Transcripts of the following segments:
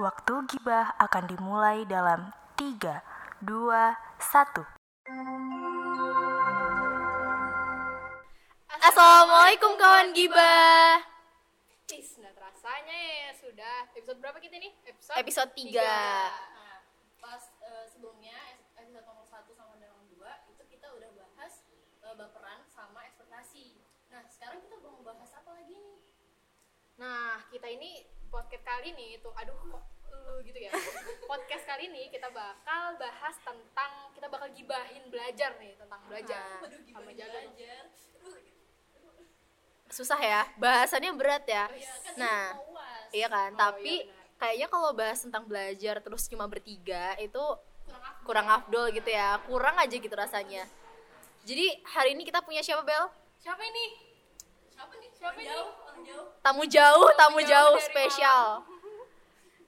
Waktu gibah akan dimulai dalam 3, 2, 1. Assalamualaikum kawan gibah. Is, nah terasanya ya sudah episode berapa kita nih? Episode Episode 3. tiga. Nah, pas eh, sebelumnya episode nomor 1 sama nomor 2 itu kita udah bahas eh, baperan sama ekspektasi. Nah, sekarang kita mau bahas apa lagi nih? Nah, kita ini podcast kali ini tuh aduh kok eh, gitu ya. podcast kali ini kita bakal bahas tentang kita bakal gibahin belajar nih tentang belajar. Nah. sama jaga Susah ya, bahasannya berat ya. Nah, mau uas. iya kan. Oh, Tapi iya benar. kayaknya kalau bahas tentang belajar terus cuma bertiga itu kurang afdol. kurang afdol gitu ya. Kurang aja gitu rasanya. Jadi hari ini kita punya siapa Bel? Siapa ini? Siapa? Siapa ini? Tamu jauh, tamu jauh jauh spesial.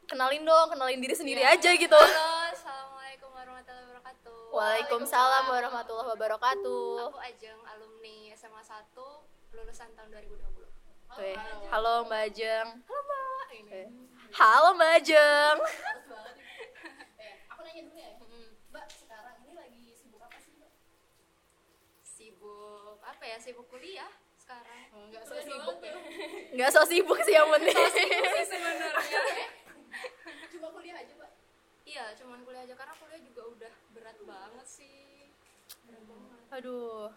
Kenalin dong, kenalin diri sendiri Ya. aja gitu. Halo, assalamualaikum warahmatullahi wabarakatuh. Waalaikumsalam warahmatullahi wabarakatuh. Aku Ajeng, alumni SMA 1 lulusan tahun 2020. Oke. Halo Mbak Ajeng. Halo Mbak. Ini. Halo Mbak Ajeng. Eh, aku nanya dulu ya. Mbak, sekarang ini lagi sibuk apa sih, Mbak? Sibuk apa ya? Sibuk kuliah sekarang. Enggak so sibuk ya. Nggak so sibuk sih yang penting. sebenarnya. Cuma kuliah aja, Mbak. Iya, cuman kuliah aja karena kuliah juga udah berat banget sih. Berat banget. Aduh.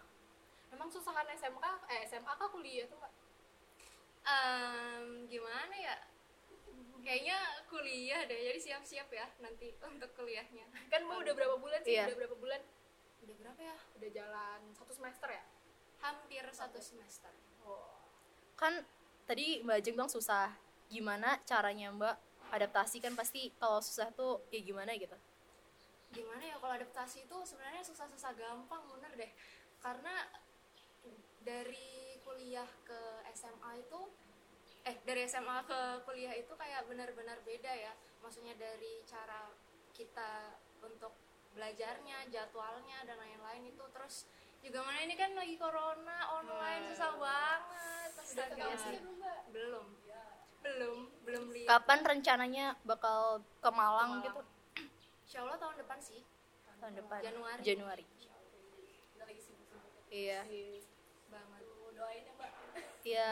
Emang susah kan SMK, eh SMA kah kuliah tuh mbak? Um, gimana ya? Kayaknya kuliah deh, jadi siap-siap ya nanti untuk kuliahnya. Kan mau udah berapa bulan sih? Iya. Udah berapa bulan? Udah berapa ya? Udah jalan satu semester ya? Hampir satu semester. Oh. Kan tadi Mbak Ajeng bilang susah. Gimana caranya Mbak adaptasi kan pasti kalau susah tuh ya gimana gitu. Gimana ya kalau adaptasi itu sebenarnya susah-susah gampang bener deh. Karena dari kuliah ke SMA itu eh dari SMA ke kuliah itu kayak benar-benar beda ya maksudnya dari cara kita untuk belajarnya jadwalnya dan lain-lain itu terus juga mana ini kan lagi corona online susah banget Astaga. belum belum belum lihat Kapan rencananya bakal ke Malang gitu? Insya Allah tahun depan sih Tahun depan. Januari. Januari. Iya. banget doain ya mbak Iya.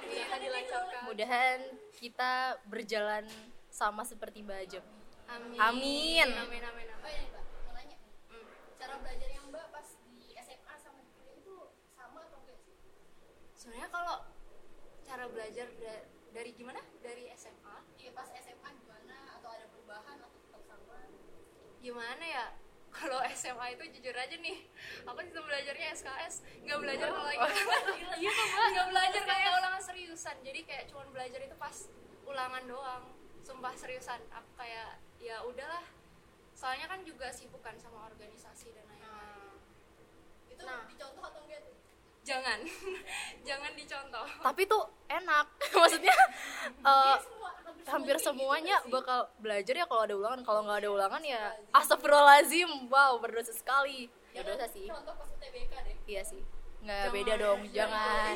mudah dilancarkan Mudahan kita berjalan sama seperti Mbak. Amin. Amin. Amin amin amin. Oh iya Mbak, mau nanya. Cara belajar yang Mbak pas di SMA sama di kuliah itu sama atau enggak sih? Sebenarnya kalau cara belajar da- dari gimana? Dari SMA? Iya pas SMA gimana? Atau ada perubahan atau tetap sama? Gimana ya? Kalau SMA itu jujur aja nih, aku sistem belajarnya SKS, nggak belajar kalau lagi iya nggak belajar kayak ulangan seriusan, jadi kayak cuman belajar itu pas ulangan doang, sumpah seriusan, aku kayak ya udahlah, soalnya kan juga sibuk kan sama organisasi dan lain-lain. Itu dicontoh atau enggak tuh? Jangan, jangan dicontoh. Tapi tuh enak. Maksudnya Semua, hampir semuanya bakal belajar ya kalau ada ulangan. Kalau nggak ada ulangan ya astagfirullahalazim. Wow, berdosa sekali. Ya dosa sih. contoh pas UTBK deh. Iya sih. Nggak beda dong. Jangan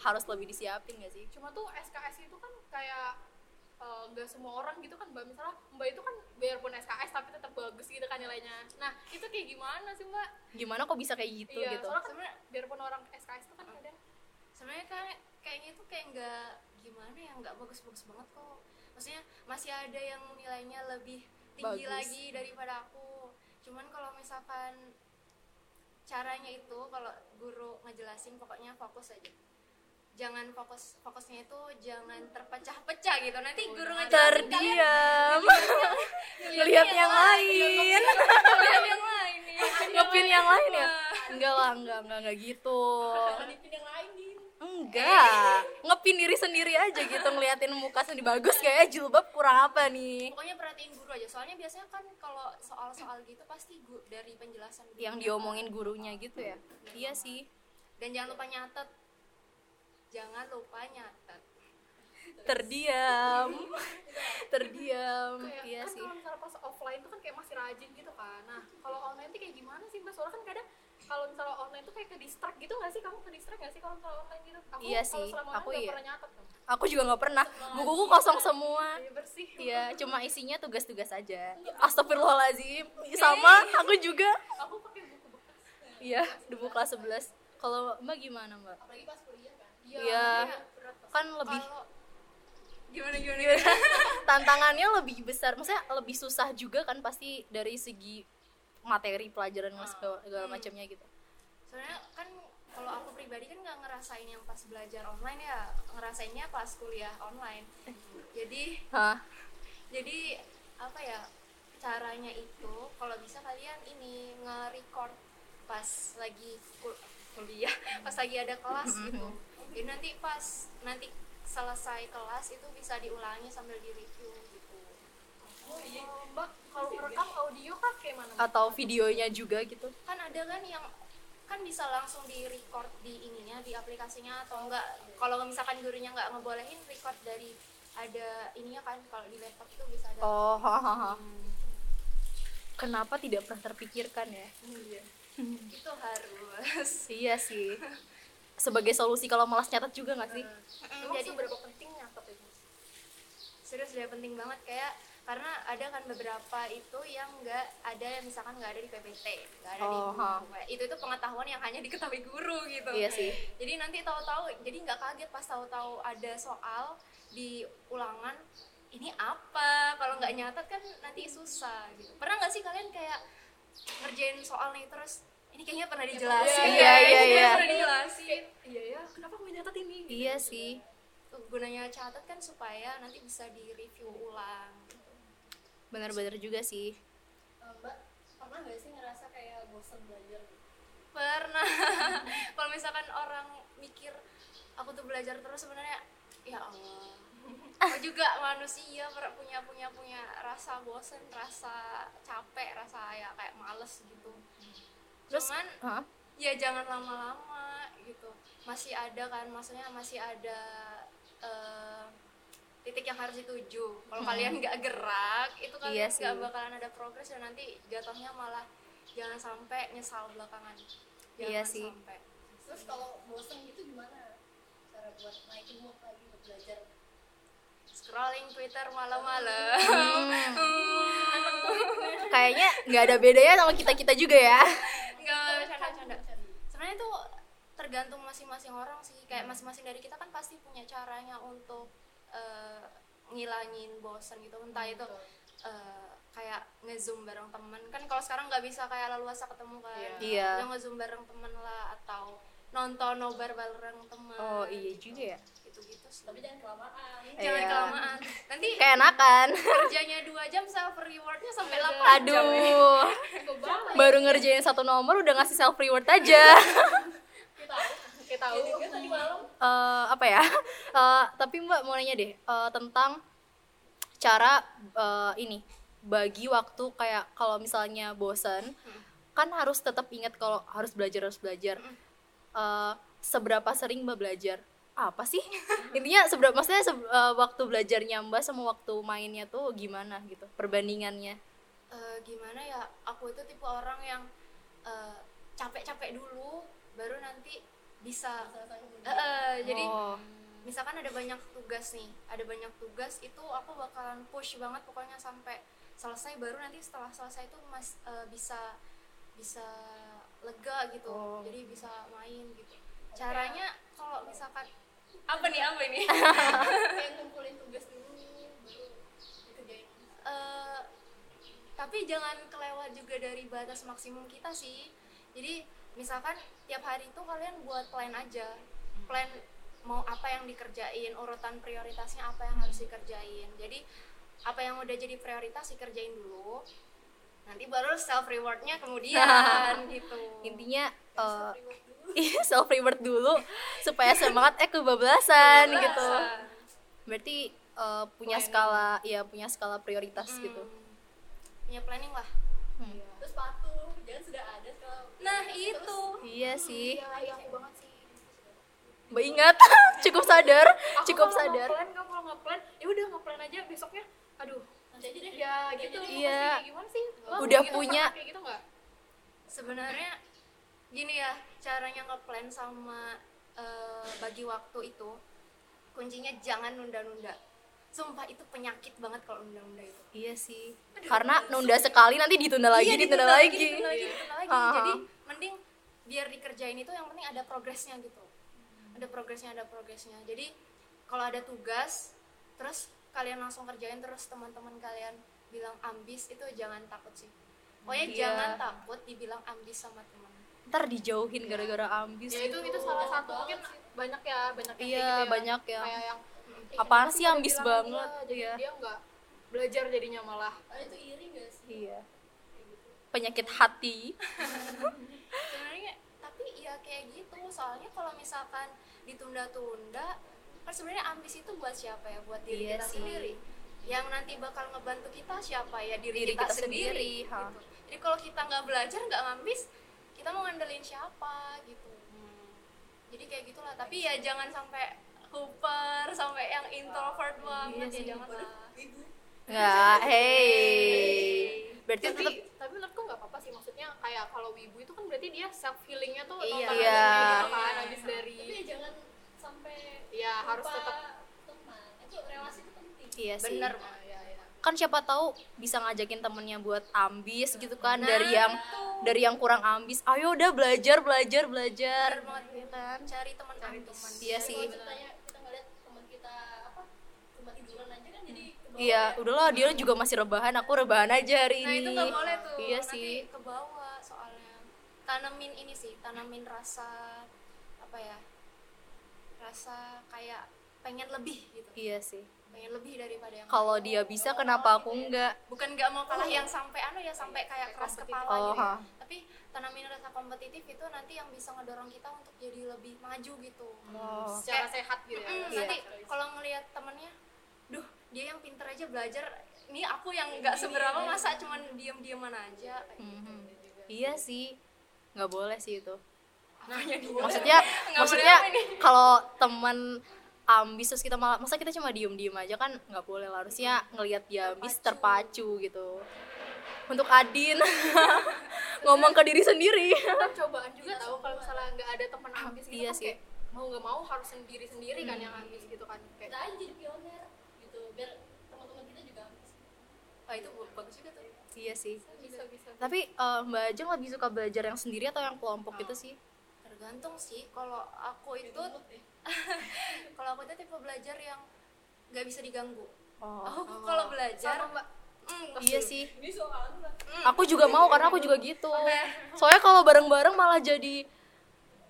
harus lebih disiapin nggak sih? cuma tuh SKS itu kan kayak eh, nggak semua orang gitu kan mbak. Misalnya mbak itu kan biarpun SKS tapi tetap bagus gitu kan nilainya. Nah itu kayak gimana sih mbak? Gimana kok bisa kayak gitu iya gitu? soalnya kan biarpun orang SKS itu kan kadang sebenarnya kayak kayaknya tuh kayak nggak gimana ya nggak bagus-bagus banget kok. Maksudnya masih ada yang nilainya lebih tinggi Bagus. lagi daripada aku. Cuman kalau misalkan caranya itu kalau guru ngejelasin pokoknya fokus aja jangan fokus fokusnya itu jangan terpecah-pecah gitu nanti guru ngejelasin Terdiam. Ngelihat yang lain. kalian yang lain Ngepin yang lain ya? Enggak lah, enggak, enggak, enggak gitu. Ngepin yang lain nih Enggak. Ngepin diri sendiri aja gitu ngeliatin muka sendiri bagus kayak jilbab kurang apa nih? pokoknya perhatiin guru aja soalnya biasanya kan kalau soal-soal gitu pasti gu- dari penjelasan guru. Yang diomongin gurunya gitu ya. Iya sih. dan jangan lupa nyatet jangan lupa nyatet Terdiam. Terdiam. kayak Iya kan sih. kalau misalnya pas offline tuh kan kayak masih rajin gitu kan nah kalau online tuh kayak gimana sih mbak soalnya kan kadang kalau misalnya online tuh kayak ke distract gitu nggak sih kamu ke distract nggak sih kalau misalnya online gitu aku Iya sih, selama aku iya. pernah nyatet kan aku juga nggak pernah bukuku kosong semua Iya, bersih Iya, cuma isinya tugas-tugas aja. Astagfirullahaladzim. Sama, aku juga. aku pakai buku bekas Iya, buku kelas 11. Kalau Mbak gimana, Mbak? apalagi pas kuliah kan Iya. pasti. Kan lebih Kalau- gimana gimana tantangannya lebih besar. Maksudnya lebih susah juga kan pasti dari segi materi pelajaran dan segala, segala macamnya gitu. soalnya kan kalau aku pribadi kan nggak ngerasain yang pas belajar online ya ngerasainnya pas kuliah online jadi Hah? jadi apa ya caranya itu kalau bisa kalian ini nge-record pas lagi kul- kuliah pas lagi ada kelas gitu jadi nanti pas nanti selesai kelas itu bisa diulangi sambil di review gitu Oh, mbak kalau merekam audio kah kayak mana Mbak? Atau videonya juga gitu. kan ada kan yang kan bisa langsung di record di ininya di aplikasinya atau enggak kalau misalkan gurunya nggak ngebolehin record dari ada ininya kan kalau di laptop itu bisa ada Oh, hahaha. Kenapa tidak pernah terpikirkan ya? itu harus Iya sih. Sebagai solusi kalau malas nyatet juga nggak sih? Emang jadi seberapa penting nyatet itu? Serius udah penting banget. Kayak karena ada kan beberapa itu yang nggak ada yang misalkan nggak ada di PPT nggak ada Oh, di ha. buku itu itu pengetahuan yang hanya diketahui guru gitu. Iya sih. jadi nanti tahu-tahu jadi nggak kaget pas tahu-tahu ada soal di ulangan ini apa? Kalau nggak nyatet kan nanti susah gitu. Pernah nggak sih kalian kayak ngerjain soal nih terus ini kayaknya pernah dijelasin Iya, iya, iya. pernah dijelasin iya ya kenapa aku nyatet ini Iya sih. gunanya catat kan supaya nanti bisa di review ulang gitu. Bener-bener juga sih. Mbak pernah nggak sih ngerasa kayak bosan belajar? Pernah. Kalau misalkan orang mikir aku tuh belajar terus sebenarnya ya Allah. Aku juga manusia punya punya punya rasa bosan, rasa capek, rasa ya kayak males gitu. Terus, Cuman Hah? ya jangan lama-lama gitu. Masih ada kan, maksudnya masih ada eh, titik yang harus dituju. Kalau kalian nggak gerak, itu Hmm. Iya nggak bakalan ada progres dan nanti jatuhnya malah jangan sampai nyesal belakangan. Jangan Iya sih. Sampai. Terus kalau bosen gitu gimana cara buat naikin mood lagi untuk belajar? Scrolling Twitter malam-malam. Kayaknya nggak ada bedanya sama kita kita juga ya. Enggak canda-canda. Sebenarnya itu tergantung masing-masing orang sih. Kayak masing-masing dari kita kan pasti punya caranya untuk eh, ngilangin bosan gitu. Entah itu eh, kayak ngezoom bareng temen kan kalau sekarang nggak bisa kayak leluasa ketemu kan Iya. Ya ngezoom bareng temen lah atau nonton nobar bareng temen Oh iya juga ya. gitu-gitu sih Tapi jangan kelamaan. jangan Iya. kelamaan nanti Kayak enakan. kerjanya dua jam self rewardnya sampai 8 jam ya. Aduh. Baru ngerjain satu nomor udah ngasih self reward aja. kita tahu Gue tadi malam Eh, apa ya? Eh, tapi Mbak mau nanya deh eh, tentang cara eh, ini bagi waktu kayak kalau misalnya bosan kan harus tetap ingat kalau harus belajar harus belajar. Eh, seberapa sering Mbak belajar? Apa sih? Intinya seberapa maksudnya se- eh, waktu belajarnya Mbak sama waktu mainnya tuh gimana gitu perbandingannya? Eh, gimana ya aku itu tipe orang yang eh, capek-capek dulu baru nanti bisa. Eh, jadi Oh. misalkan ada banyak tugas nih ada banyak tugas itu aku bakalan push banget pokoknya sampai selesai baru nanti setelah selesai itu mas eh, bisa bisa lega gitu. Oh. jadi bisa main gitu. Caranya kalau misalkan apa nih apa ini? Kayak ngumpulin tugas dulu baru dikerjain. Eh, tapi jangan kelewat juga dari batas maksimum kita sih. Jadi misalkan tiap hari itu kalian buat plan aja. Plan mau apa yang dikerjain urutan prioritasnya apa yang harus dikerjain. Jadi apa yang udah jadi prioritas dikerjain dulu nanti baru self rewardnya kemudian gitu. Intinya Iya self reward dulu. supaya semangat eh kebablasan gitu. Berarti eh, punya skala ya punya skala prioritas gitu. punya planning lah. Terus sepatu, jangan sudah ada nah itu Iya sih. iya aku banget sih Mbak ingat cukup sadar, Aku cukup kalau sadar. ngeplan nggak kalau ngeplan ya udah ngeplan aja besoknya aduh nanti aja deh. ya gitu Iya. Pasti gimana sih Lo Udah gitu, punya- kayak gitu nggak sebenarnya gini ya caranya ngeplan sama eh, bagi waktu itu kuncinya jangan nunda-nunda sumpah itu penyakit banget kalau nunda-nunda itu Iya sih. Karena nunda sekali nanti ditunda lagi, Iya, ditunda, ditunda lagi. ditunda lagi, ditunda lagi. Ah. jadi mending biar dikerjain itu yang penting ada progresnya gitu ada progresnya ada progresnya jadi kalau ada tugas terus kalian langsung kerjain terus teman-teman kalian bilang ambis itu jangan takut sih pokoknya Iya. jangan takut dibilang ambis sama teman Ntar dijauhin gara-gara ambis. ya itu itu salah satu mungkin banyak ya banyak yang Iya, kayak gitu ya. banyak yang, kayak yang "Ih, apaan kenapa sih ambis banget?" iya, Iya. dia nggak belajar jadinya malah Ah, itu iri gak sih Iya. Penyakit hati. sebenarnya tapi ya kayak gitu soalnya kalau misalkan ditunda-tunda kan sebenarnya ambis itu buat siapa ya buat diri Iya kita sih. sendiri yang nanti bakal ngebantu kita siapa ya diri, Diri kita, kita sendiri, sendiri, ha. gitu. jadi kalau kita nggak belajar nggak ngambis kita mau ngandelin siapa gitu jadi kayak gitulah tapi ya jangan sampai Cooper sampai yang introvert banget ya jangan lah Enggak, hey. Berarti tapi tetap tapi menurutku nggak apa-apa sih maksudnya kayak kalau wibu itu kan berarti dia self healingnya tuh Iya. nonton Iya. gitu kan habis dari tapi ya jangan sampai Iya, harus tetap teman itu relasi itu penting Iya sih. bener ya, ya. Kan siapa tahu bisa ngajakin temennya buat ambis gitu kan Nah, dari yang dari yang kurang ambis. Ayo udah belajar, belajar, belajar. bener banget Gitu kan. cari teman ambis Iya Kalau sih. Kita apa cuma tiduran aja kan jadi Iya, udahlah dia juga masih rebahan, aku rebahan aja hari Nah ini. itu nggak boleh tuh. Iya Nanti sih. ke bawah soalnya. Tanamin ini sih, tanamin rasa apa ya? Rasa kayak pengen lebih gitu. Iya sih. Pengen lebih daripada yang Kalau dia bisa kenapa aku enggak? bukan nggak mau kalah yang sampai anu ya sampai kayak keras kepala Oh, gitu. ya. ha. Tapi tanamin rasa kompetitif itu nanti yang bisa ngedorong kita untuk jadi lebih maju gitu. Oh. secara Kayak- sehat gitu ya Mm, Iya. Nanti kalau ngelihat temennya, duh dia yang pinter aja belajar, ini aku yang nggak seberapa masa cuman diem-dieman aja. Kayak gitu. Mhm. Iya sih. nggak boleh sih itu. Nah, Maksudnya Nggak maksudnya kalau teman ambis terus kita malah masa kita cuma diem-diem aja kan nggak boleh lah harusnya ngelihat dia ambis terpacu gitu untuk Adin ngomong ke diri sendiri. Kan cobaan juga tahu kalau misalnya nggak ada teman ambis gitu Iya kan sih. kayak mau nggak mau harus sendiri sendiri kan yang ambis gitu kan. Kayak kita aja jadi pioner gitu biar teman-teman kita juga habis Wah itu bagus juga tuh. iya sih. Bisa bisa tapi eh, Mbak Ajeng lebih suka belajar yang sendiri atau yang kelompok gitu sih? Tergantung sih. Kalau aku itu, kalau aku itu tipe belajar yang nggak bisa diganggu. oh, Aku kalau belajar, sama mbak mm, iya sih aku juga mau karena aku juga gitu soalnya kalau bareng-bareng malah jadi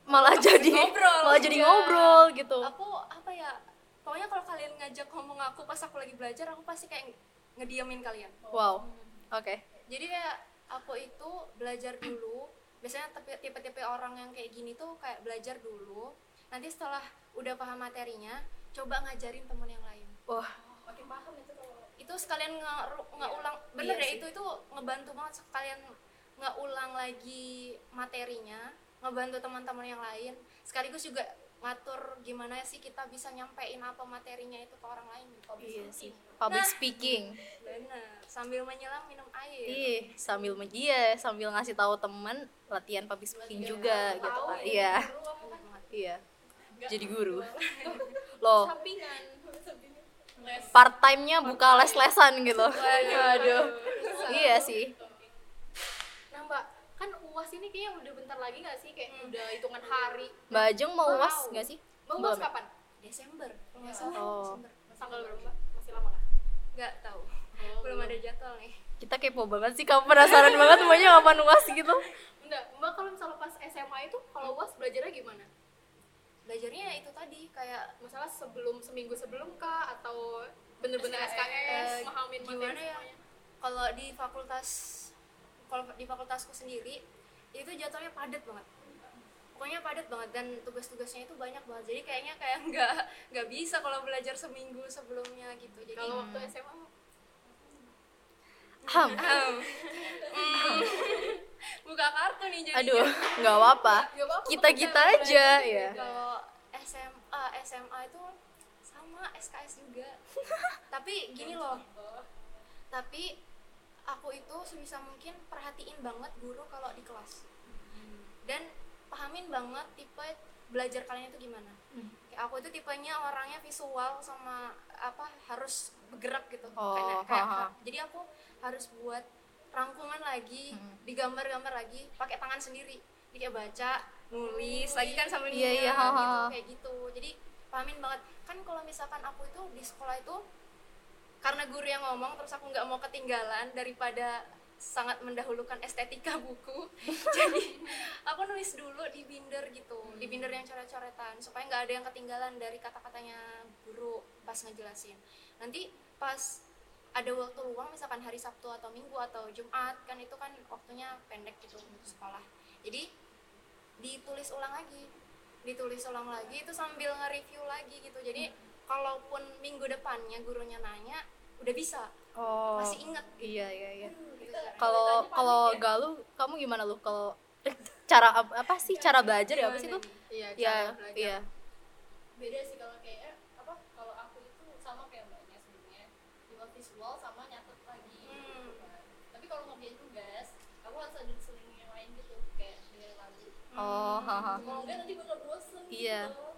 malah jadi ngobrol. malah jadi Iya. ngobrol gitu aku apa ya? Pokoknya kalau kalian ngajak ngomong aku pas aku lagi belajar, aku pasti kayak ngediamin kalian. wow oke Jadi kayak aku itu belajar dulu. Biasanya tipe- tipe-tipe orang yang kayak gini tuh kayak belajar dulu. Nanti setelah udah paham materinya, coba ngajarin teman yang lain. wah makin paham itu kalau itu sekalian nge- nggak ulang bener Iya ya sih. itu itu ngebantu banget sekalian nggak ulang lagi materinya ngebantu teman-teman yang lain sekaligus juga ngatur gimana sih kita bisa nyampein apa materinya itu ke orang lain gitu. iya sih public Nah. speaking bener sambil menyelam minum air Ih, sambil iya, sambil ngasih tahu teman latihan public speaking juga gitu kan. Iya. Iya. Jadi guru. Loh, sampingan part time-nya buka les-lesan gitu. Waduh. Iya sih. nah mbak kan uas ini kayaknya udah bentar lagi nggak sih kayak udah hitungan hari Mbak Ajeng mau Wow. uas nggak sih? mau uas ya? kapan Desember salah Oh. Desember tanggal berapa mbak masih lama nggak nggak tahu belum ada jadwal nih Kita kepo banget sih, kamu penasaran banget semuanya kapan uas gitu. enggak mbak kalau misalnya pas SMA itu kalau uas belajarnya gimana belajarnya ya itu tadi kayak masalah sebelum seminggu sebelum kah atau bener-bener SKS, Eh, mahamin gimana ya? kalau di fakultas kalau di fakultasku sendiri itu jadwalnya padat banget. Pokoknya padat banget dan tugas-tugasnya itu banyak banget. Jadi kayaknya kayak nggak nggak bisa kalau belajar seminggu sebelumnya gitu. Jadi kalau waktu SMA Ham. Mm, buka kartu nih jadi Aduh, nggak apa-apa. Kita-kita kita aja, ya. kalau SMA SMA itu sama SKS juga. Tapi gini loh. Tapi aku itu sebisa mungkin perhatiin banget guru kalau di kelas. Dan pahamin banget tipe belajar kalian itu gimana. Kayak aku itu tipenya orangnya visual sama apa harus bergerak gitu. Oh, kayak, kayak- ha, ha. jadi aku harus buat rangkuman lagi digambar-gambar lagi pakai tangan sendiri. Jadi kayak baca nulis lagi kan sambil Iya, niat iya, ha, gitu kayak gitu. Jadi pahamin banget. Kan kalau misalkan aku itu di sekolah itu karena guru yang ngomong terus aku nggak mau ketinggalan daripada sangat mendahulukan estetika buku. Jadi aku nulis dulu di binder gitu di binder yang coret-coretan supaya nggak ada yang ketinggalan dari kata-katanya guru pas ngejelasin. Nanti pas ada waktu luang misalkan hari Sabtu atau Minggu atau Jumat kan itu kan waktunya pendek gitu untuk sekolah. Jadi ditulis ulang lagi ditulis ulang lagi itu sambil nge-review lagi gitu. Jadi kalaupun minggu depannya gurunya nanya udah bisa. Oh. Masih inget iya iya iya. Gitu. Caranya. kalau kalau galuh kamu gimana lu kalau eh, cara ap- apa sih? Cara belajar ya apa sih tuh iya ya cara belajar. iya. Beda sih kalau kayak eh, apa kalau aku itu sama kayak mbaknya sebenarnya cuma visual sama nyatet lagi Hmm. gitu kan. tapi kalau ngerjain tugas aku harus ada seling yang lain gitu kayak dengerin lagu oh haha kalau enggak nanti bakal bosen Iya. gitu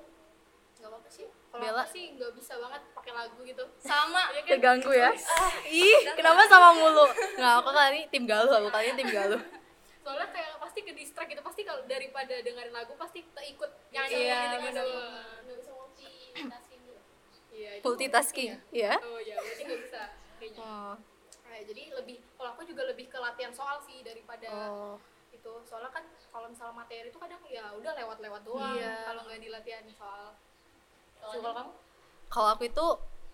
nggak apa-apa sih. Kalau Bella. sih nggak bisa banget pakai lagu gitu. Sama Iya kan? terganggu ya? Ih kenapa sama mulu? Nggak aku kali ini tim galuh aku kali ini tim galuh. Soalnya kayak pasti ke distract gitu. Pasti kalau daripada dengerin lagu pasti ikut nyanyi Iya, gitu nggak bisa multitasking gitu. Iya itu multitasking ya. oh iya berarti nggak bisa kayaknya. Oh. Nah, jadi lebih kalau aku juga lebih ke latihan soal sih daripada oh itu soalnya kan kalau misalnya materi itu kadang ya udah lewat-lewat doang Iya. kalau nggak dilatihan soal so, kalau kamu kalau aku itu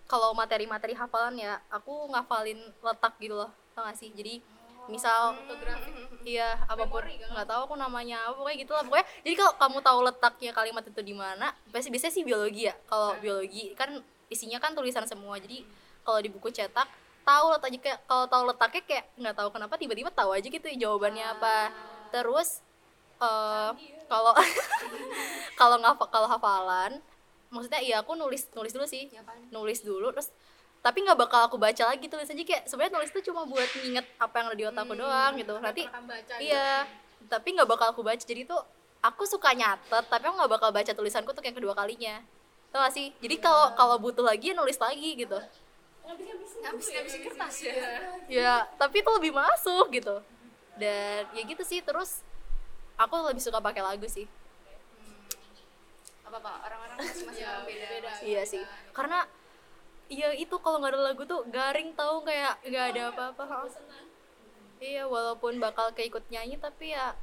kalau materi-materi hafalan ya aku ngafalin letak gitu loh tau gak sih? Jadi misal fotografi. iya apa pun. Nggak tahu aku namanya apa pokoknya gitu lah pokoknya jadi kalau kamu tahu letaknya kalimat itu di mana biasanya biasanya sih biologi ya. Kalau biologi kan isinya kan tulisan semua. Jadi kalau di buku cetak tahu letaknya kayak kalau tahu letaknya kayak nggak tahu kenapa tiba-tiba tahu aja gitu jawabannya apa terus eh, kalau kalau nggak kalau hafalan maksudnya iya aku nulis nulis dulu sih. Ya kan? nulis dulu terus tapi nggak bakal aku baca lagi tulisannya. Kayak sebenarnya nulis itu cuma buat nginget apa yang ada di otakku doang gitu. nanti baca gitu. iya tapi nggak bakal aku baca. Jadi tuh aku suka nyatet tapi aku nggak bakal baca tulisanku tuh kayak kedua kalinya. Tau gak sih? Jadi kalau kalau butuh lagi ya nulis lagi gitu. Ngabis ngabisin kertas ya. ya. Tapi itu lebih masuk gitu dan ya gitu sih terus aku lebih suka pakai lagu sih. Apa apa orang-orang masih masih Iya, beda, beda. iya sih. Karena ya itu kalau nggak ada lagu tuh garing tahu kayak nggak ada apa-apa ha. iya walaupun bakal keikut nyanyi tapi ya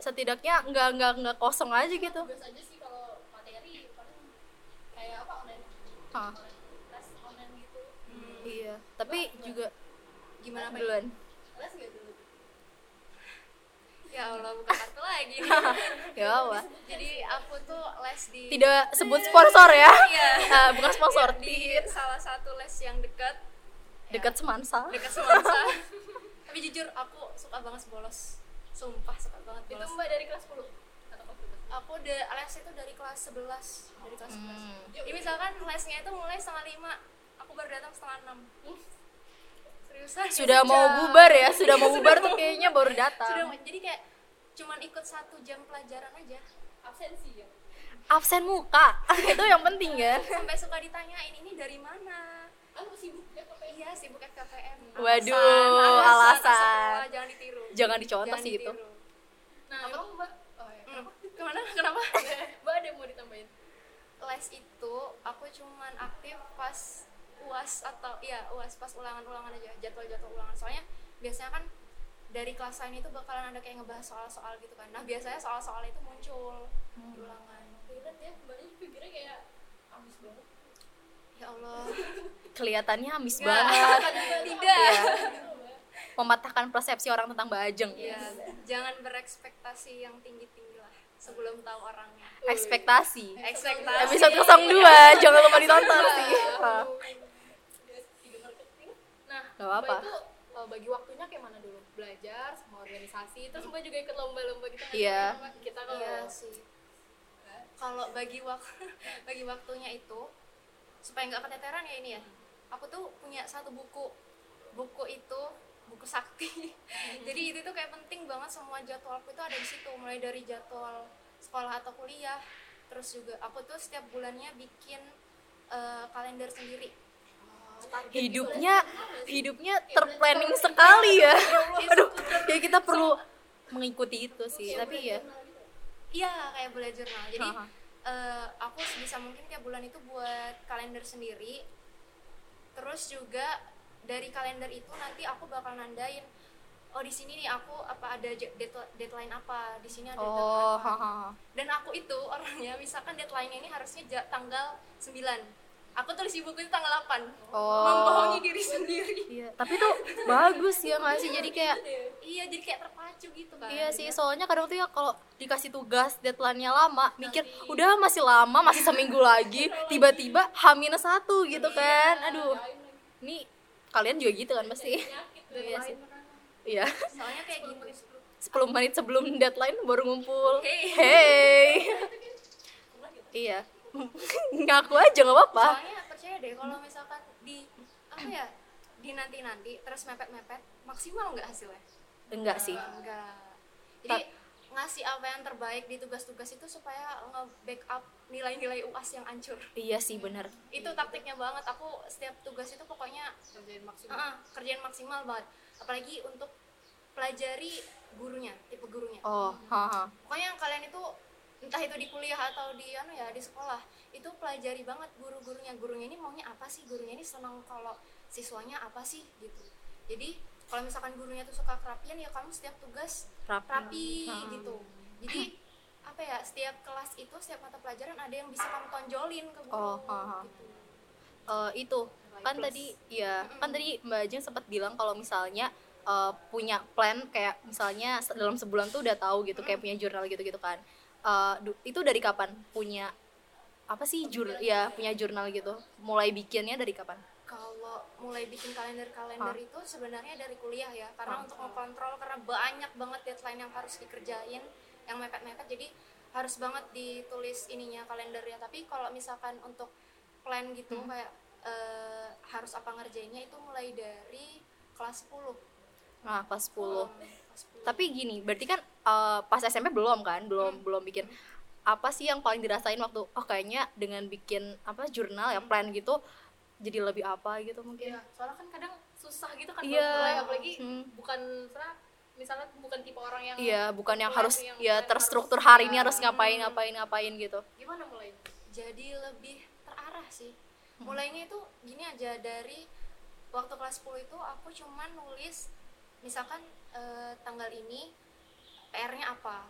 setidaknya nggak nggak nggak kosong aja gitu. tugas aja sih kalau materi paling kayak apa online Hah, les online gitu. Iya tapi juga gimana duluan. Les dulu ya Allah buka kartu lagi. Ya Allah. Jadi aku tuh les di tidak sebut sponsor ya. Iya. Eh, bukan sponsor. Di di salah satu les yang dekat. Dekat semansa. Dekat Semansa. Tapi jujur aku suka banget bolos. Sumpah suka banget itu bolos. mbak dari kelas 10 atau kelas 12 aku de les itu dari kelas 11 dari kelas 11 Hmm. Jadi misalkan lesnya itu mulai setengah lima. Aku baru datang setengah enam seriusan sudah sejam. mau bubar ya sudah mau bubar tuh kayaknya baru sudah datang. Mau- jadi kayak cuman ikut satu jam pelajaran aja. Absensi ya? Absen muka itu yang penting kan? sampai suka ditanyain ini dari mana? Aku sibuk ya iya sibuk FKPM Waduh, alasan. astagfirullah, jangan ditiru. Jangan dicontoh Jangan sih itu. nah emang mbak oh ya Hmm. ke mana? Kenapa? Mbak ada yang mau ditambahin? Les itu aku cuman aktif pas uas atau iya uas pas ulangan-ulangan aja jadwal-jadwal ulangan. Soalnya biasanya kan dari kelas lain itu bakalan ada kayak ngebahas soal-soal gitu kan. Nah biasanya soal-soal itu muncul di ulangan. Ya mbaknya pikirnya kayak ambis banget. Ya Allah. Kelihatannya amis Ya, banget. tidak Iya. mematahkan persepsi orang tentang Mbak Ajeng. Ya jangan berekspektasi yang tinggi-tinggi sebelum tahu orangnya ekspektasi ekspektasi episode 02 jangan lupa ditonton sih Ah, nah Gak mbak itu uh, bagi waktunya kayak mana dulu belajar sama organisasi terus mbak juga ikut lomba-lomba gitu? Iya. Kita kalau Iya sih. Kalau bagi waktu bagi waktunya itu supaya nggak keteteran ya ini ya. Aku tuh punya satu buku. Buku itu buku sakti. Jadi itu tuh kayak penting banget semua jadwalku itu ada di situ. Mulai dari jadwal sekolah atau kuliah terus juga aku tuh setiap bulannya bikin eh, kalender sendiri. Hidupnya hidupnya terplanning sekali ya. Aduh ya kita perlu mengikuti itu sih tapi ya. iya kayak bullet journal jadi Haha. eh, aku sebisa mungkin tiap bulan itu buat kalender sendiri. Terus juga dari kalender itu nanti aku bakal nandain oh di sini nih aku apa ada deadline apa? Di sini ada deadline oh apa? haha. dan aku itu orangnya misalkan deadline ini harusnya tanggal 9 aku tulis di buku itu tanggal 8 Oh. membohongi diri sendiri. Iya tapi tuh bagus ya nggak sih? Jadi kayak iya jadi kayak terpacu gitu kan. Iya sih, soalnya kadang tuh ya kalau dikasih tugas deadline-nya lama, mikir udah masih lama, masih seminggu lagi, tiba-tiba H satu gitu kan. Aduh, ini kalian juga gitu kan pasti? Iya sih. Iya, soalnya kayak gitu 10 menit sebelum deadline baru ngumpul. Hey. Hey. Iya. Ngaku aja nggak apa-apa. soalnya percaya deh kalau misalkan di apa ya di nanti nanti terus mepet mepet maksimal nggak hasilnya Enggak sih. enggak jadi ngasih apa yang terbaik di tugas-tugas itu supaya nge-backup nilai-nilai UAS yang hancur. Iya sih benar. itu taktiknya banget. Aku setiap tugas itu pokoknya kerjain maksimal. uh-uh, kerjaan maksimal banget. Apalagi untuk pelajari gurunya tipe gurunya. Oh, haha. pokoknya yang kalian itu entah itu di kuliah atau di anu ya di sekolah itu pelajari banget guru-gurunya. Gurunya ini maunya apa sih? Gurunya ini senang kalau siswanya apa sih? Gitu. Jadi kalau misalkan gurunya tuh suka kerapian ya kamu setiap tugas Rapi. rapi Hmm. gitu. Jadi apa ya setiap kelas itu setiap mata pelajaran ada yang bisa kamu tonjolin ke guru Oh, ha, ha. gitu. Eh, itu. Kan tadi ya kan tadi Mbak Ajeng sempat bilang kalau misalnya eh, punya plan kayak misalnya dalam sebulan tuh udah tahu gitu kayak punya jurnal gitu gitu kan. Eh, du- itu dari kapan? Punya apa sih jur ya. punya jurnal gitu. Mulai bikinnya dari kapan kalau mulai bikin kalender-kalender itu sebenarnya dari kuliah ya karena untuk mengontrol karena banyak banget deadline yang harus dikerjain yang mepet-mepet jadi harus banget ditulis ininya kalendernya. Tapi kalau misalkan untuk plan gitu Hmm. kayak eh, harus apa ngerjainnya itu mulai dari kelas 10 nah kelas 10 Kelas 10. tapi gini berarti kan eh, pas SMP belum kan? Belum belum bikin. Apa sih yang paling dirasain waktu oh kayaknya dengan bikin apa jurnal ya plan gitu jadi lebih apa gitu mungkin Iya, soalnya kan kadang susah gitu kan Iya. buat mulai apalagi Hmm. bukan misalnya misalnya bukan tipe orang yang Iya, bukan yang harus yang ya terstruktur harus- hari ini harus ngapain ngapain ngapain gitu. gimana mulai jadi lebih terarah sih mulainya itu gini aja dari waktu kelas 10 itu aku cuman nulis misalkan eh, tanggal ini PR-nya apa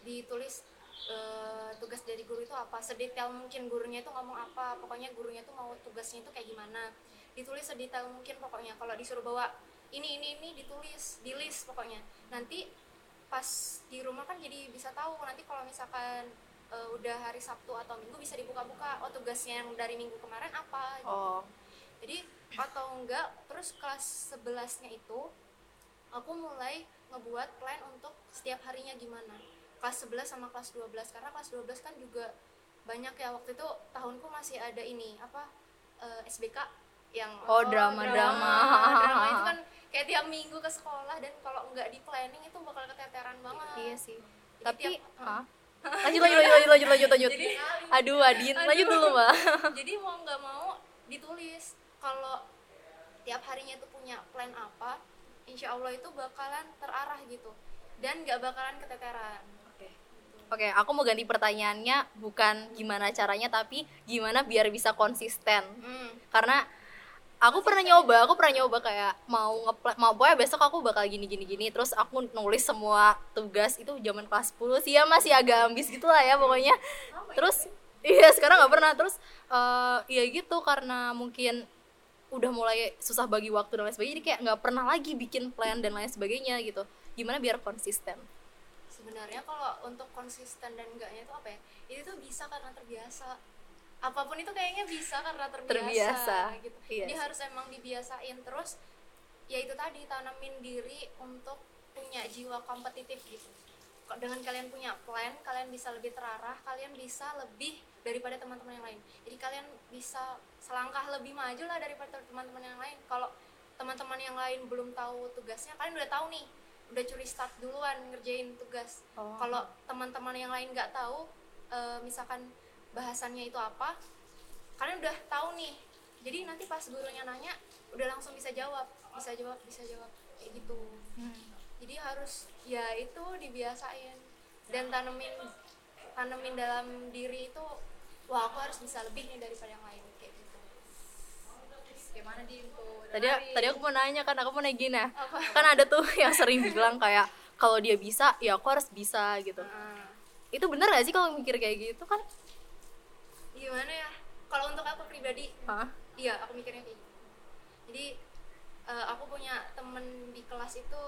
ditulis eh, tugas dari guru itu apa? Sedetail mungkin gurunya itu ngomong apa? Pokoknya gurunya itu mau tugasnya itu kayak gimana? Ditulis sedetail mungkin pokoknya. Kalau disuruh bawa ini ini ini ditulis di list pokoknya. Nanti pas di rumah kan jadi bisa tahu nanti kalau misalkan eh, udah hari Sabtu atau Minggu bisa dibuka-buka oh tugasnya yang dari minggu kemarin apa? Gitu. Oh, jadi atau enggak terus kelas 11 nya itu aku mulai ngebuat plan untuk setiap harinya gimana kelas 11 sama kelas 12 karena kelas 12 kan juga banyak ya waktu itu tahunku masih ada ini apa eh, SBK yang Oh, drama-drama. drama itu kan kayak tiap minggu ke sekolah dan kalau nggak di planning itu bakal keteteran banget iya sih. Jadi Tapi tiap- Hah? lanjut lanjut lanjut lanjut lanjut lanjut lanjut. Jadi- Aduh, Adin, lanjut dulu, Mbak. jadi mau nggak mau ditulis kalau tiap harinya itu punya plan apa insya Allah itu bakalan terarah gitu dan nggak bakalan keteteran Oke, aku mau ganti pertanyaannya bukan gimana caranya tapi gimana biar bisa konsisten. hmm. Karena aku pernah nyoba, aku pernah nyoba kayak mau ngeplan mau pokoknya besok aku bakal gini gini gini terus aku nulis semua tugas itu zaman kelas 10 sih ya masih agak ambis gitu lah ya pokoknya. Terus iya sekarang nggak pernah terus eh ya gitu karena mungkin udah mulai susah bagi waktu dan lain sebagainya jadi kayak nggak pernah lagi bikin plan dan lain sebagainya gitu. Gimana biar konsisten? Sebenarnya kalau untuk konsisten dan enggaknya itu apa ya? Itu tuh bisa karena terbiasa. Apa pun itu kayaknya bisa karena terbiasa, Terbiasa, gitu. Iya jadi harus emang dibiasain. Terus ya itu tadi tanamin diri untuk punya jiwa kompetitif gitu. Dengan kalian punya plan kalian bisa lebih terarah kalian bisa lebih daripada teman-teman yang lain. Jadi kalian bisa selangkah lebih maju lah daripada teman-teman yang lain. Kalau teman-teman yang lain belum tahu tugasnya kalian udah tahu nih udah curi start duluan ngerjain tugas. Oh. kalau teman-teman yang lain nggak tahu eh, misalkan bahasannya itu apa kalian udah tahu nih. Jadi nanti pas gurunya nanya udah langsung bisa jawab bisa jawab bisa jawab kayak gitu. Jadi harus ya itu dibiasain. Dan tanemin tanemin dalam diri itu wah aku harus bisa lebih nih daripada yang lain gimana di info tadi tadi aku mau nanya kan aku mau nanya gini nah. kan ada tuh yang sering bilang kayak kalau dia bisa ya aku harus bisa gitu. Itu bener gak sih kalau mikir kayak gitu kan? Gimana ya? Kalau untuk aku pribadi Hah? iya aku mikirnya kayak gitu. Jadi eh, aku punya temen di kelas itu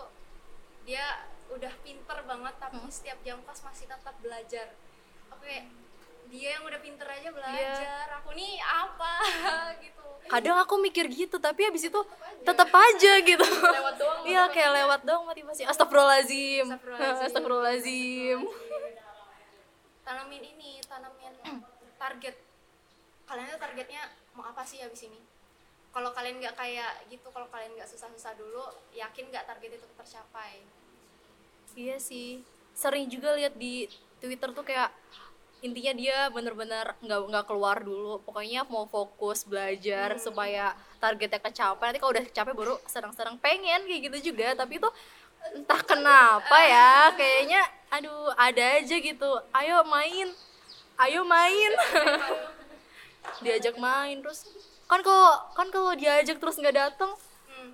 dia udah pinter banget tapi setiap jam kelas masih tetap belajar. Aku kayak dia yang udah pinter aja belajar aku nih apa? Gitu kadang aku mikir gitu tapi habis itu tetap aja gitu. Iya kayak lewat doang motivasi. Astagfirullahalazim astagfirullahalazim tanamin ini tanamin target. Kalian tuh targetnya mau apa sih habis ini? Kalau kalian nggak kayak gitu kalau kalian nggak susah-susah dulu yakin nggak target itu tercapai? Iya sih. Sering juga lihat di twitter tuh kayak intinya dia bener-bener nggak nggak keluar dulu. Pokoknya mau fokus belajar supaya targetnya kecapai. Nanti kalau udah kecapai baru sedang-sedang pengen kayak gitu juga. Tapi itu entah kenapa ya kayaknya aduh ada aja gitu. Ayo main. Ayo main. Diajak main terus. Kan kalau kan kalau diajak terus nggak datang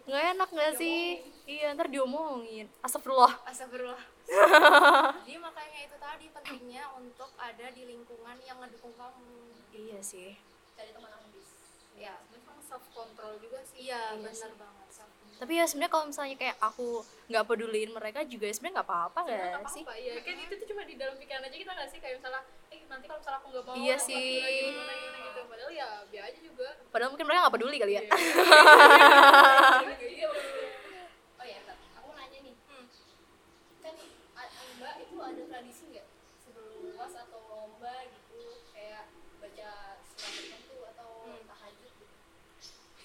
nggak enak nggak sih? Iya ntar diomongin. Astagfirullah. Astagfirullah. Jadi makanya itu tadi pentingnya untuk ada di lingkungan yang ngedukung kamu. iya sih. Cari teman ambis Ya, memang self control juga sih. Iya benar banget. Tapi ya sebenarnya kalau misalnya kayak aku nggak peduliin mereka juga sebenarnya nggak apa-apa nggak nggak sih? apa-apa ya kan itu tuh cuma di dalam pikiran aja kita nggak sih? Kayak misalnya eh nanti kalau misalnya aku nggak mau Iya sih. gimana gimana gimana gitu. Padahal ya biar aja juga. Padahal mungkin mereka nggak peduli kali ya. Iya, oh ya Mbak, aku nanya nih kan a- mbak itu ada tradisi nggak? Sebelum uas atau lomba gitu kayak baca surat tertentu atau tahajud gitu.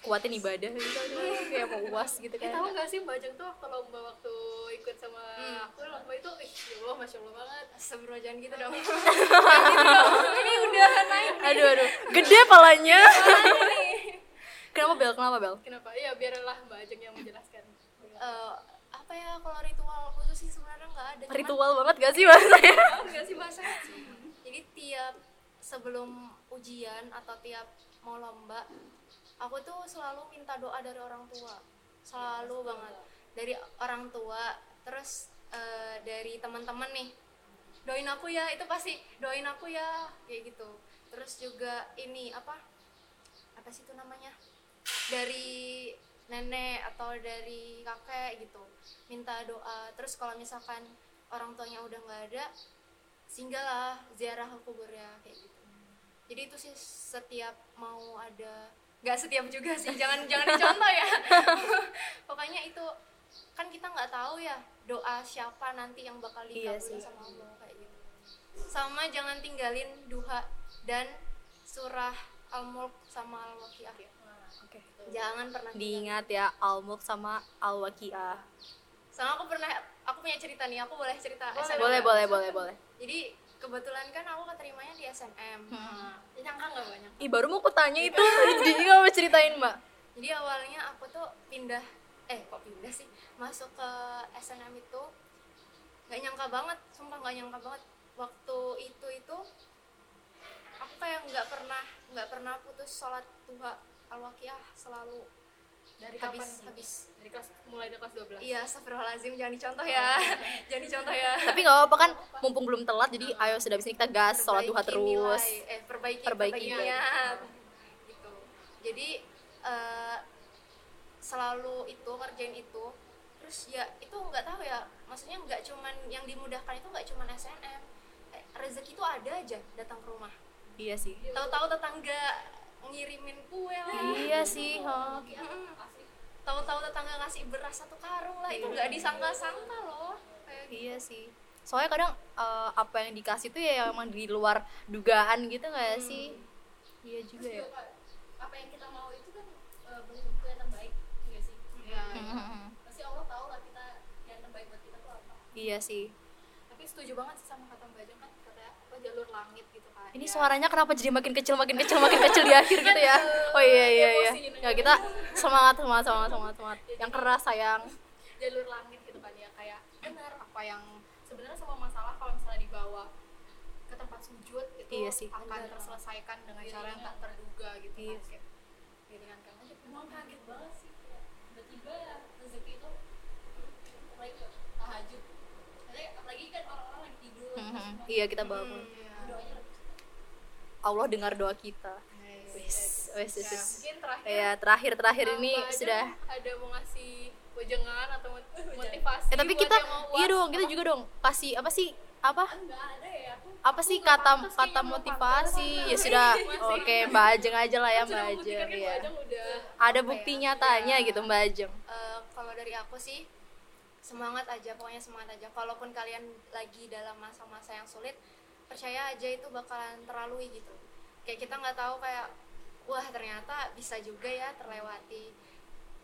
Kuatin ibadah. Gitu kayak mau uas gitu Eh, kan. tahu nggak sih Mbak Ajeng tuh waktu lomba waktu ikut sama aku lomba itu, ih ya Allah, masya Allah banget. Astagfirullah jangan gitu dong. Ini udah naik aduh aduh. Gede palanya. Kenapa bel? Kenapa bel? Kenapa? Iya biarlah Mbak Ajeng yang menjelaskan. Eh, apa ya kalau ritual khusus sih sebenarnya nggak ada. Cuman- ritual banget gak sih bahasanya nggak sih bahasanya? Jadi tiap sebelum ujian atau tiap mau lomba, aku tuh selalu minta doa dari orang tua, selalu banget dari orang tua, terus eh, dari teman-teman nih, doain aku ya, itu pasti doain aku ya, kayak gitu. Terus juga ini apa? Apa sih itu namanya? Dari nenek atau dari kakek gitu, minta doa. Terus kalau misalkan orang tuanya udah nggak ada, singgahlah ziarah ke kuburnya kayak gitu jadi itu sih setiap mau ada nggak setiap juga sih jangan jangan dicontoh ya pokoknya itu kan kita nggak tahu ya doa siapa nanti yang bakal Iya dikabulin sih. sama Allah kayak gitu sama jangan tinggalin duha dan surah al-mulk sama al-waqiah Oke. jangan pernah diingat ya al-mulk sama al-waqiah sama aku pernah aku punya cerita nih aku boleh cerita SNM? boleh boleh boleh boleh. Jadi kebetulan kan aku keterimanya di SNM Nyangka nggak banyak? ih baru mau kutanya itu. Jadi nggak mau ceritain mbak. Jadi awalnya aku tuh pindah eh kok pindah sih? Masuk ke SNM itu nggak nyangka banget sumpah nggak nyangka banget. Waktu itu itu aku kayak nggak pernah nggak pernah putus sholat duha al-waqiah selalu Dari habis. kapan? habis. Dari kelas mulai dari kelas 12. iya astagfirullahaladzim jangan dicontoh ya. Jangan dicontoh ya. Tapi nggak apa-apa kan mumpung belum telat jadi ayo sudah bisa kita gas sholat duha terus nilai, eh perbaiki Perbaiki niat. Gitu. Jadi eh, selalu itu ngerjain itu terus ya itu nggak tahu ya. Maksudnya nggak cuman yang dimudahkan itu nggak cuman SNM Eh, rezeki itu ada aja datang ke rumah. Iya sih. Tahu-tahu tetangga ngirimin kue lah. Iya sih ha. tahu-tahu tetangga ngasih beras satu karung lah itu nggak disangka-sangka loh. Iya sih. Soalnya kadang uh, apa yang dikasih tuh ya emang di luar dugaan gitu nggak hmm. sih? Iya juga Terus ya. juga, apa yang kita mau itu kan eh, uh, bentuk yang terbaik Iya sih. Hmm. Ya, hmm, hmm, Allah tahu lah kita yang terbaik buat kita tuh apa. Iya sih. Tapi setuju banget sih sama kata jalur langit gitu kan ini Ya. suaranya kenapa jadi makin kecil makin kecil makin kecil di akhir gitu ya? Oh iya iya iya. ya kita semangat semangat semangat semangat semangat. Yang keras sayang. Jalur langit gitu kan ya. Kayak benar apa yang sebenarnya semua masalah kalau misalnya dibawa ke tempat sujud itu Iya sih. akan terselesaikan dengan cara yang tak terduga gitu Iya. kan Kayak diringankan aja emang kaget banget sih tiba-tiba rezeki itu tahajud. Apalagi kan orang-orang lagi tidur terus Mhm. semua iya kita bangun lagi Allah dengar doa kita. Wes wes wes ya, terakhir ya terakhir terakhir uh, ini Ajeng sudah. ada mau ngasih wejangan atau mot- motivasi eh tapi kita iya dong kita juga dong. Kasih apa sih? Apa? Enggak ada ya aku apa sih kata kata motivasi? ya sudah oke mbak Ajeng aja lah ya mbak Ajeng. kan ya ada bukti nyatanya gitu mbak Ajeng. Eh, kalau dari aku sih semangat aja pokoknya semangat aja. Kalaupun kalian lagi dalam masa-masa yang sulit percaya aja itu bakalan terlalui gitu. Kayak kita nggak tahu kayak wah ternyata bisa juga ya terlewati.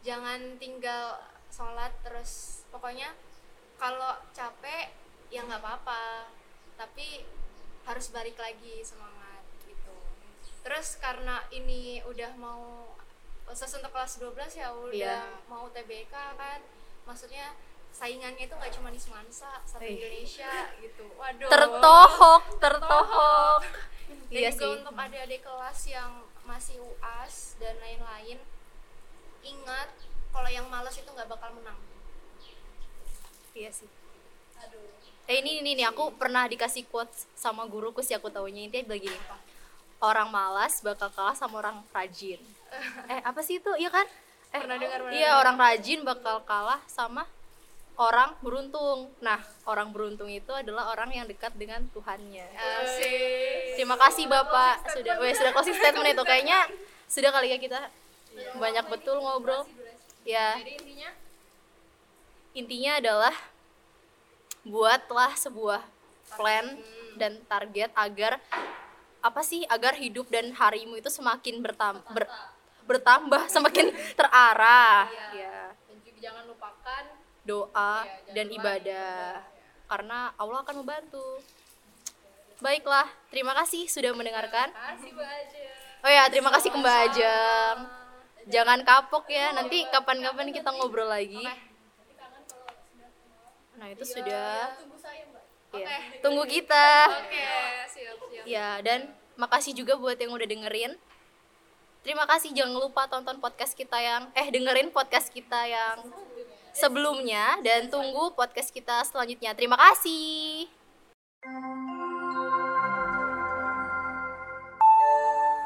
Jangan tinggal sholat terus. Pokoknya kalau capek ya nggak apa-apa. Tapi harus balik lagi semangat gitu. Terus karena ini udah mau khusus untuk kelas 12 ya udah Iya. mau TBK kan maksudnya saingannya itu nggak cuma di Semansa satu Ih. Indonesia gitu. Waduh. Tertohok tertohok. Dan iya juga sih. untuk adik-adik kelas yang masih UAS dan lain-lain ingat kalau yang malas itu nggak bakal menang. Iya sih. Eh ini ini nih aku pernah dikasih quotes sama guruku sih aku taunya. Intinya begini orang malas bakal kalah sama orang rajin. Eh apa sih itu? Iya kan? Eh, Pernah dengar, iya orang rajin bakal kalah sama orang beruntung. Nah orang beruntung itu adalah orang yang dekat dengan Tuhannya. Asik. terima kasih bapak. Sudah weh sudah closing statement itu kayaknya sudah kali ya kita banyak betul ngobrol. Ya. Jadi intinya? Intinya adalah buatlah sebuah plan dan target agar apa sih agar hidup dan harimu itu semakin bertam ber- bertambah semakin terarah. Ya. Dan juga jangan lupakan doa jangan dan ibadah. karena Allah akan membantu. Baiklah terima kasih sudah mendengarkan. Kasih Mbak Ajeng. Oh ya terima kasih ke Mbak Ajeng. Jangan kapok ya nanti kapan-kapan kita ngobrol lagi. Nah itu sudah. Ya tunggu kita. Oke siap siap. Ya dan makasih juga buat yang udah dengerin. Terima kasih jangan lupa tonton podcast kita yang eh dengerin podcast kita yang sebelumnya dan tunggu podcast kita selanjutnya terima kasih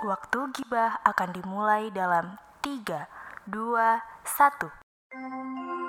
Waktu gibah akan dimulai dalam 3, 2, 1.